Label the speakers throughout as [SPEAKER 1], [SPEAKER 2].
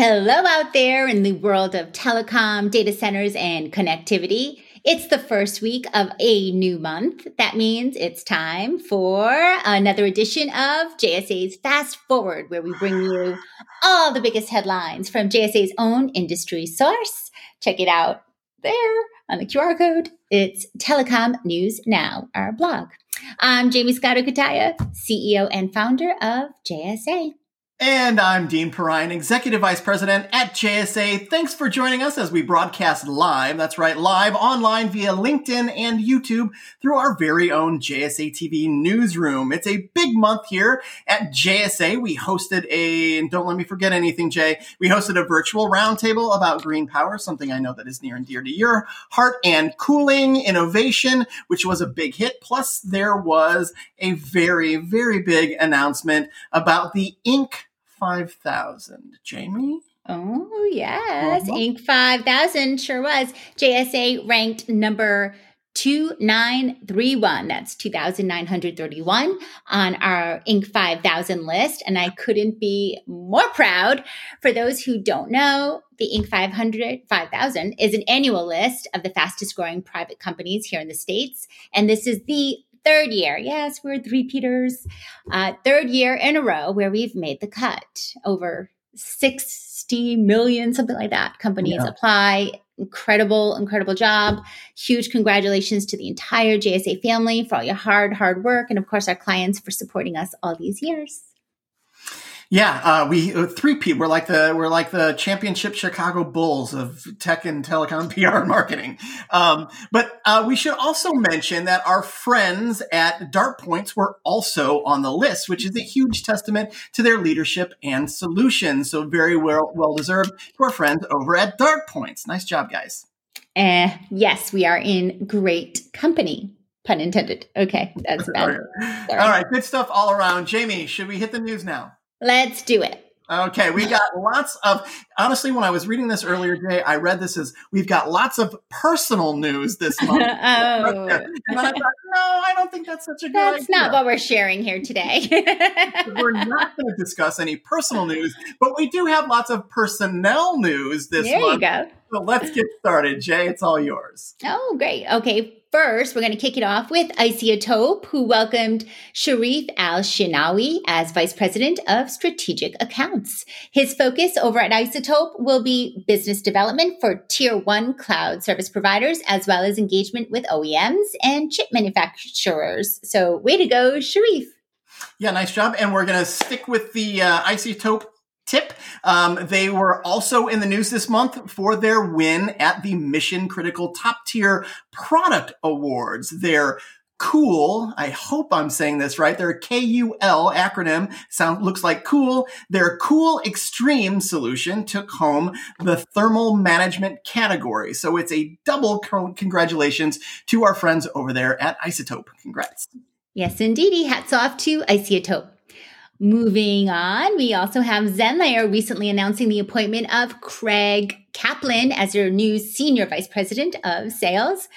[SPEAKER 1] Hello, out there in the world of telecom, data centers, and connectivity. It's the first week of a new month. That means it's time for another edition of JSA's Fast Forward, where we bring you all the biggest headlines from JSA's own industry source. Check it out there on the QR code. It's Telecom News Now, our blog. I'm Jaymie Scotto Cutaia, CEO and founder of JSA.
[SPEAKER 2] And I'm Dean Perrine, Executive Vice President at JSA. Thanks for joining us as we broadcast live. That's right, live online via LinkedIn and YouTube through our very own JSA TV newsroom. It's a big month here at JSA. We hosted a, and don't let me forget anything, Jay, we hosted a virtual roundtable about green power, something I know that is near and dear to your heart, and cooling innovation, which was a big hit. Plus, there was a very, very big announcement about the Inc 5000. Jaymie?
[SPEAKER 1] Oh, yes. Uh-huh. Inc. 5000 sure was. JSA ranked number 2931. That's 2,931 on our Inc. 5000 list. And I couldn't be more proud. For those who don't know, the Inc. 500, 5000 is an annual list of the fastest growing private companies here in the States. And this is the third year. Yes, we're three Peters. Uh, third year in a row where we've made the cut. Over 60 million, something like that. Companies yeah. apply. Incredible, incredible job. Huge congratulations to the entire JSA family for all your hard, hard work. And of course, our clients for supporting us all these years.
[SPEAKER 2] Yeah, uh, we uh, three P. We're like the we're like the championship Chicago Bulls of tech and telecom PR and marketing. Um, but uh, we should also mention that our friends at DartPoints were also on the list, which is a huge testament to their leadership and solutions. So very well well deserved to our friends over at DartPoints. Nice job, guys.
[SPEAKER 1] Uh, yes, we are in great company. Pun intended. Okay, that's bad.
[SPEAKER 2] All right, good stuff all around. Jamie, should we hit the news now?
[SPEAKER 1] Let's do it.
[SPEAKER 2] Okay, we got lots of honestly, when I was reading this earlier today, I read this as we've got lots of personal news this month. oh. And I thought, no, I don't think that's such a good
[SPEAKER 1] That's
[SPEAKER 2] idea.
[SPEAKER 1] not what we're sharing here today.
[SPEAKER 2] we're not going to discuss any personal news, but we do have lots of personnel news this
[SPEAKER 1] there
[SPEAKER 2] month.
[SPEAKER 1] There you go.
[SPEAKER 2] So let's get started. Jay, it's all yours.
[SPEAKER 1] Oh, great. Okay. First, we're going to kick it off with Iceotope, who welcomed Sharif Al Shinawi as Vice President of Strategic Accounts. His focus over at Iceotope will be business development for tier one cloud service providers, as well as engagement with OEMs and chip manufacturers. So, way to go, Sharif.
[SPEAKER 2] Yeah, nice job. And we're going to stick with the uh, Iceotope tip. Um, they were also in the news this month for their win at the Mission Critical Top Tier Product Awards. Their cool i hope i'm saying this right their kul acronym sound looks like cool. Their cool extreme solution took home the thermal management category. So it's a double congratulations to our friends over there at Iceotope. Congrats.
[SPEAKER 1] Yes indeedy. Hats off to Iceotope Moving on, we also have Zenlayer recently announcing the appointment of Craig Kaplan as their new Senior Vice President of Sales.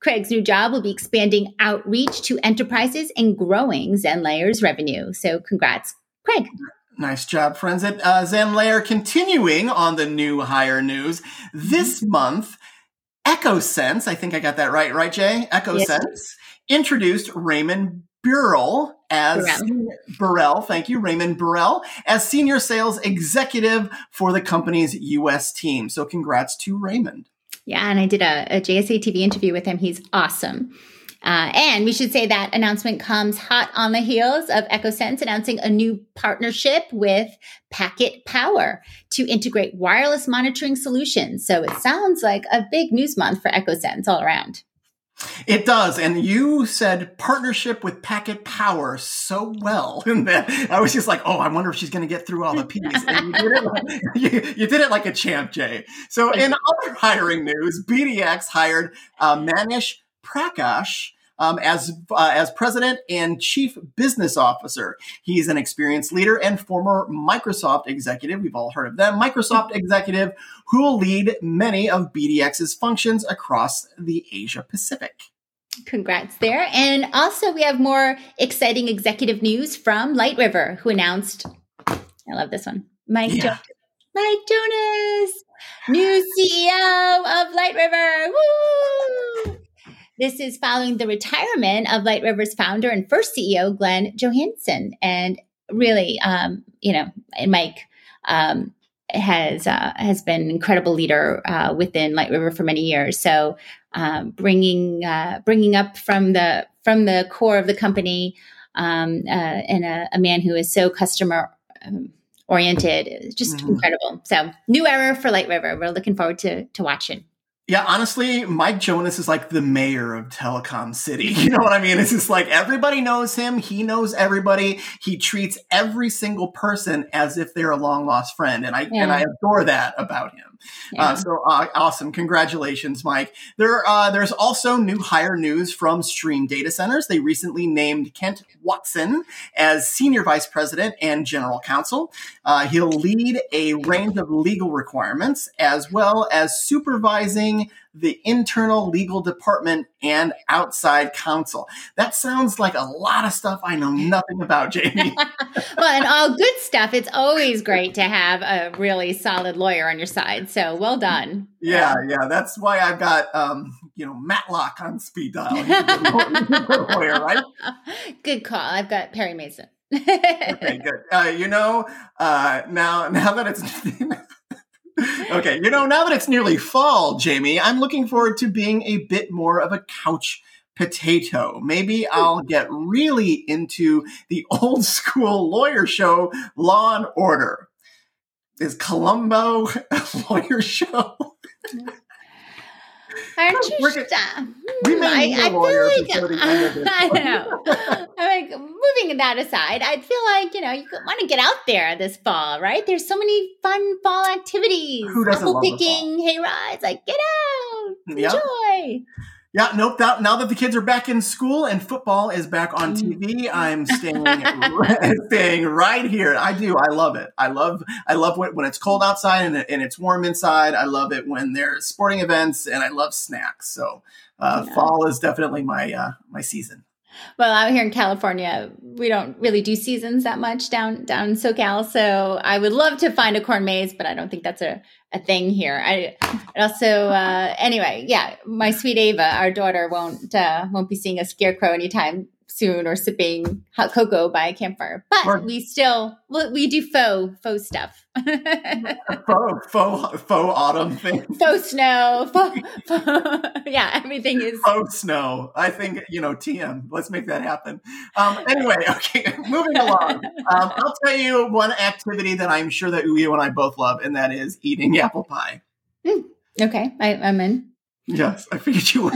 [SPEAKER 1] Craig's new job will be expanding outreach to enterprises and growing Zenlayer's revenue. So, congrats, Craig.
[SPEAKER 2] Nice job, friends at uh, Zenlayer. Continuing on the new hire news, this mm-hmm. month, EkkoSense, I think I got that right, right, Jay? EkkoSense yes. introduced Raymond Burrell as Burrell. Burrell, thank you, Raymond Burrell, as senior sales executive for the company's US team. So congrats to Raymond.
[SPEAKER 1] Yeah, and I did a, a JSA TV interview with him. He's awesome. Uh, and we should say that announcement comes hot on the heels of EkkoSense announcing a new partnership with Packet Power to integrate wireless monitoring solutions. So it sounds like a big news month for EkkoSense all around.
[SPEAKER 2] It does. And you said partnership with Packet Power so well. And I was just like, oh, I wonder if she's going to get through all the P's. And you did, it like, you, you did it like a champ, Jay. So in other hiring news, BDX hired uh, Manish Prakash um, as uh, as president and chief business officer. He's an experienced leader and former Microsoft executive. We've all heard of them. Microsoft executive who will lead many of BDX's functions across the Asia Pacific.
[SPEAKER 1] Congrats there. And also, we have more exciting executive news from Light River, who announced, I love this one, Mike yeah. Mike Jonas, new CEO of Light River. Woo! This is following the retirement of Light River's founder and first CEO, Glenn Johansson. And really, um, you know, Mike um, has uh, has been an incredible leader uh, within Light River for many years. So um, bringing uh, bringing up from the from the core of the company um, uh, and a, a, man who is so customer um, oriented is just mm-hmm. incredible. So new era for Light River. We're looking forward to to watching.
[SPEAKER 2] Yeah, honestly, Mike Jonas is like the mayor of Telecom City. You know what I mean? It's just like everybody knows him. He knows everybody. He treats every single person as if they're a long lost friend, and I yeah. and I adore that about him. Uh, yeah. Uh, so uh, awesome! Congratulations, Mike. There, uh, there's also new hire news from Stream Data Centers. They recently named Kent Watson as senior vice president and general counsel. Uh, he'll lead a range of legal requirements as well as supervising the internal legal department and outside counsel. That sounds like a lot of stuff I know nothing about, Jaymie.
[SPEAKER 1] well, and all good stuff. It's always great to have a really solid lawyer on your side. So well done.
[SPEAKER 2] Yeah, yeah. That's why I've got um, you know, Matlock on speed dial. lawyer,
[SPEAKER 1] right? Good call. I've got Perry Mason.
[SPEAKER 2] okay, good. Uh, you know, uh, now now that it's okay, you know, now that it's nearly fall, Jaymie, I'm looking forward to being a bit more of a couch potato. Maybe hmm. I'll get really into the old school lawyer show, Law and Order. Is Columbo a lawyer show?
[SPEAKER 1] Aren't you? We're, we may hmm, I, I feel like I don't know. I'm like moving that aside. I feel like you know you want to get out there this fall, right? There's so many fun fall activities.
[SPEAKER 2] Who doesn't Apple love
[SPEAKER 1] picking, hay rides? Like get out, yep. enjoy.
[SPEAKER 2] Yeah, nope. That, now that the kids are back in school and football is back on TV, I'm staying staying right here. I do. I love it. I love I love when, when it's cold outside and, and it's warm inside. I love it when there's sporting events and I love snacks. So uh, yeah. fall is definitely my uh, my season.
[SPEAKER 1] Well, out here in California, we don't really do seasons that much down down in SoCal. So I would love to find a corn maze, but I don't think that's a, a thing here. I also uh, anyway, yeah, my sweet Ava, our daughter, won't uh, won't be seeing a scarecrow anytime soon or sipping hot cocoa by a campfire. But or, we still we do faux faux stuff.
[SPEAKER 2] faux, faux faux autumn thing.
[SPEAKER 1] Faux snow. Faux, faux, yeah, everything is
[SPEAKER 2] faux snow. I think you know TM. Let's make that happen. Um, anyway, okay, moving along. Um, I'll tell you one activity that I'm sure that you and I both love, and that is eating apple pie.
[SPEAKER 1] Mm, okay, I, I'm in.
[SPEAKER 2] Yes, I figured you would.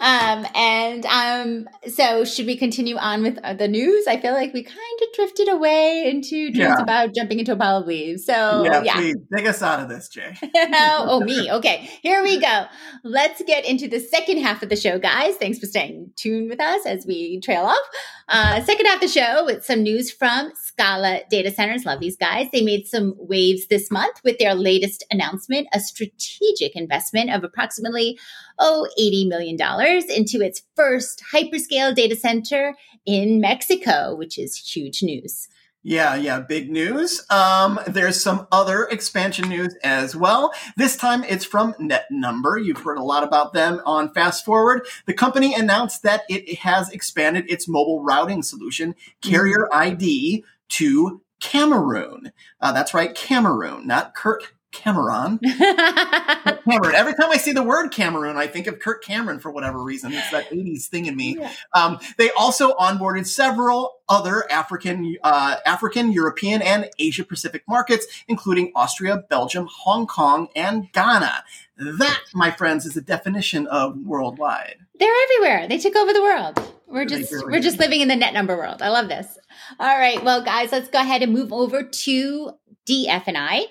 [SPEAKER 1] Um, and um, so, should we continue on with uh, the news? I feel like we kind of drifted away into dreams yeah. about jumping into a pile of leaves. So,
[SPEAKER 2] yeah, yeah. please take us out of this, Jay.
[SPEAKER 1] oh, me. Okay, here we go. Let's get into the second half of the show, guys. Thanks for staying tuned with us as we trail off. Uh, second half of the show with some news from Scala Data Centers. Love these guys. They made some waves this month with their latest announcement, a strategic investment of approximately, oh, $80 million into its first hyperscale data center in Mexico, which is huge news.
[SPEAKER 2] Yeah, yeah, big news. Um, there's some other expansion news as well. This time it's from NetNumber. You've heard a lot about them on Fast Forward. The company announced that it has expanded its mobile routing solution, Carrier mm-hmm. ID, to Cameroon. Uh, that's right, Cameroon, not Kirk Cameron. Cameron. Every time I see the word Cameroon, I think of Kirk Cameron for whatever reason. It's that 80s thing in me. Yeah. Um, they also onboarded several other African, uh, African, European, and Asia Pacific markets, including Austria, Belgium, Hong Kong, and Ghana. That, my friends, is the definition of worldwide.
[SPEAKER 1] They're everywhere. They took over the world. We're just we're just living in the NetNumber world. I love this. All right, well, guys, let's go ahead and move over to DF&I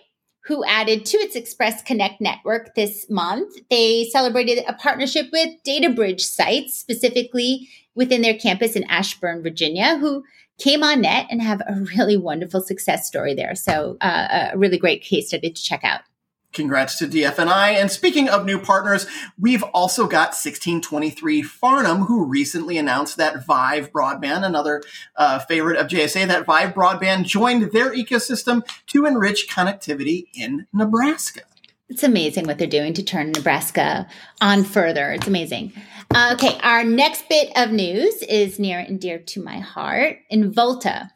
[SPEAKER 1] who added to its Express Connect network this month. They celebrated a partnership with DataBridge sites, specifically within their campus in Ashburn, Virginia, who came on net and have a really wonderful success story there. So, uh, a really great case study to check out.
[SPEAKER 2] Congrats to DFNI. And speaking of new partners, we've also got 1623 Farnam, who recently announced that Vyve Broadband, another uh, favorite of JSA, that Vyve Broadband joined their ecosystem to enrich connectivity in Nebraska.
[SPEAKER 1] It's amazing what they're doing to turn Nebraska on further. It's amazing. Okay, our next bit of news is near and dear to my heart. Involta,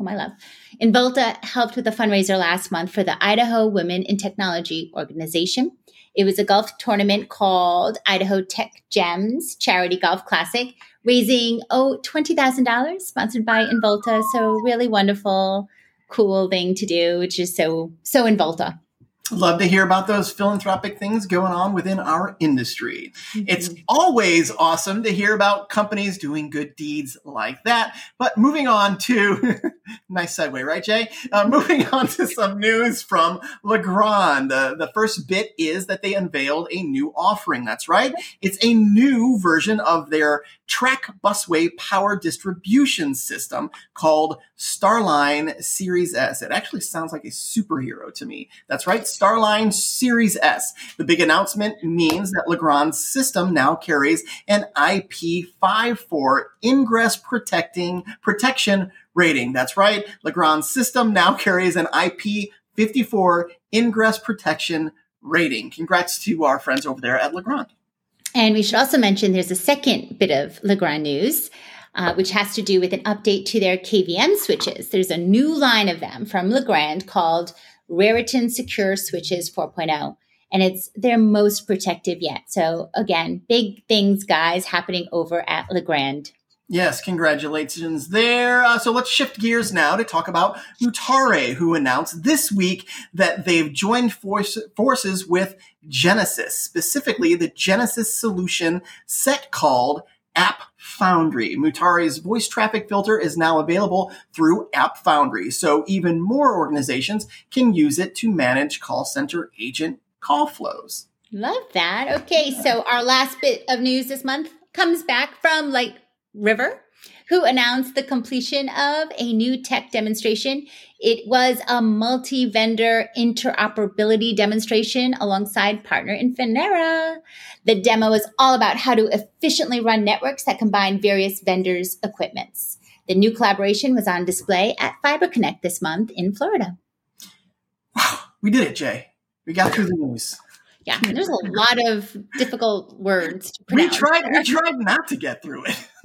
[SPEAKER 1] oh my love, Involta helped with a fundraiser last month for the Idaho Women in Technology organization. It was a golf tournament called Idaho Tech Gems Charity Golf Classic, raising oh $20,000, sponsored by Involta. So really wonderful, cool thing to do, which is so so Involta.
[SPEAKER 2] Love to hear about those philanthropic things going on within our industry. Mm-hmm. It's always awesome to hear about companies doing good deeds like that. But moving on to nice segue, right, Jay? Uh, moving on to some news from Legrand. Uh, the first bit is that they unveiled a new offering. That's right. It's a new version of their track busway power distribution system called Starline Series S. It actually sounds like a superhero to me. That's right, Starline Series S. The big announcement means that Legrand's system now carries an IP54 ingress protecting protection rating. That's right, Legrand's system now carries an IP54 ingress protection rating. Congrats to our friends over there at Legrand.
[SPEAKER 1] And we should also mention there's a second bit of Legrand news, uh, which has to do with an update to their KVM switches. There's a new line of them from Legrand called Raritan Secure Switches 4.0. And it's their most protective yet. So again, big things, guys, happening over at Legrand.
[SPEAKER 2] Yes, congratulations there. Uh, so let's shift gears now to talk about Mutare, who announced this week that they've joined force, forces with Genesys, specifically the Genesys solution set called App Foundry. Mutare's voice traffic filter is now available through AppFoundry, so even more organizations can use it to manage call center agent call flows.
[SPEAKER 1] Love that. Okay, so our last bit of news this month comes back from Light River, who announced the completion of a new tech demonstration. It was a multi vendor interoperability demonstration alongside partner Infinera. The demo is all about how to efficiently run networks that combine various vendors' equipments. The new collaboration was on display at FiberConnect this month in Florida.
[SPEAKER 2] Wow, we did it, Jay. We got through the news.
[SPEAKER 1] Yeah, there's a lot of difficult words to pronounce.
[SPEAKER 2] We tried. We tried not to get through it,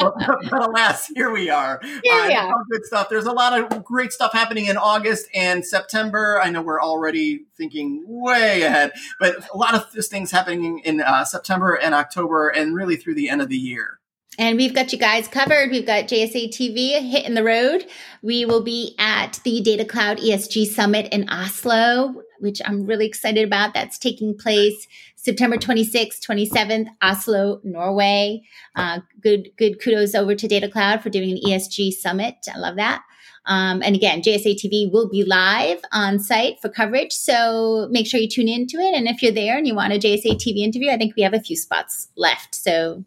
[SPEAKER 2] but, but, alas, here we are.
[SPEAKER 1] We uh,
[SPEAKER 2] Good stuff. There's a lot of great stuff happening in August and September. I know we're already thinking way ahead, but a lot of this things happening in uh, September and October, and really through the end of the year.
[SPEAKER 1] And we've got you guys covered. We've got JSA TV hitting the road. We will be at the Data Cloud ESG Summit in Oslo, which I'm really excited about. That's taking place September 26th, 27th, Oslo, Norway. Uh, good, good kudos over to Data Cloud for doing an ESG Summit. I love that. Um, and again, JSA TV will be live on site for coverage. So make sure you tune into it. And if you're there and you want a JSA TV interview, I think we have a few spots left. So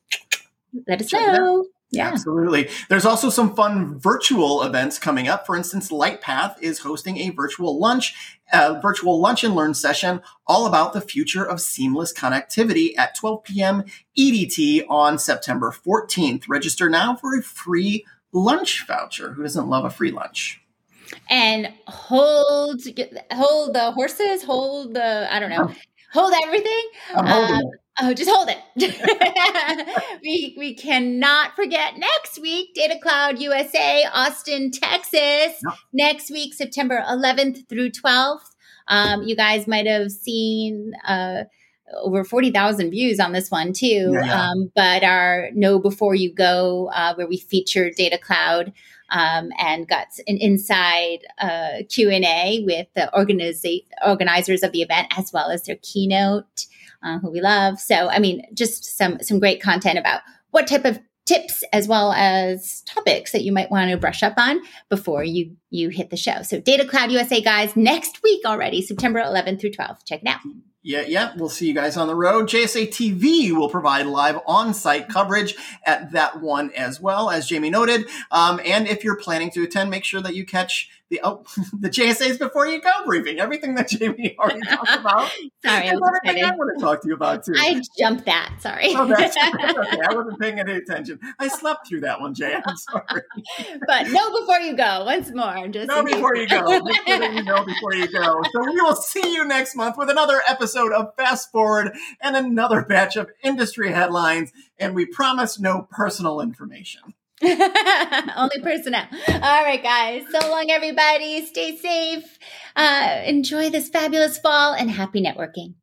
[SPEAKER 1] let us know.
[SPEAKER 2] Yeah. Absolutely. There's also some fun virtual events coming up. For instance, Lightpath is hosting a virtual lunch, a virtual lunch and learn session all about the future of seamless connectivity at 12 p.m. EDT on September 14th. Register now for a free lunch voucher. Who doesn't love a free lunch?
[SPEAKER 1] And hold, hold the horses, hold the, I don't know, hold everything. I'm holding um, it. Oh, just hold it. we we cannot forget next week, Data Cloud USA, Austin, Texas. Next week, September 11th through 12th. Um, you guys might have seen uh, over 40,000 views on this one too. Yeah. Um, but our Know Before You Go, uh, where we featured Data Cloud um, and got an inside uh, Q&A with the organiza- organizers of the event as well as their keynote uh, who we love. So, I mean, just some some great content about what type of tips as well as topics that you might want to brush up on before you you hit the show. So, Data Cloud USA guys next week already, September 11th through 12th. Check it out.
[SPEAKER 2] Yeah, yeah. We'll see you guys on the road. JSA TV will provide live on site coverage at that one as well, as Jaymie noted. Um, and if you're planning to attend, make sure that you catch the oh, the JSA's before you go briefing. Everything that Jaymie already talked about.
[SPEAKER 1] Sorry, I,
[SPEAKER 2] I want to talk to you about too.
[SPEAKER 1] I jumped that. Sorry.
[SPEAKER 2] Oh, that's okay. I wasn't paying any attention. I slept through that one, Jay. I'm sorry.
[SPEAKER 1] but no, before you go. Once more, just
[SPEAKER 2] no before you go. Make sure that you know before you go. So we will see you next month with another episode of Fast Forward and another batch of industry headlines. And we promise no personal information.
[SPEAKER 1] Only personnel. All right, guys. So long, everybody. Stay safe. Uh, enjoy this fabulous fall and happy networking.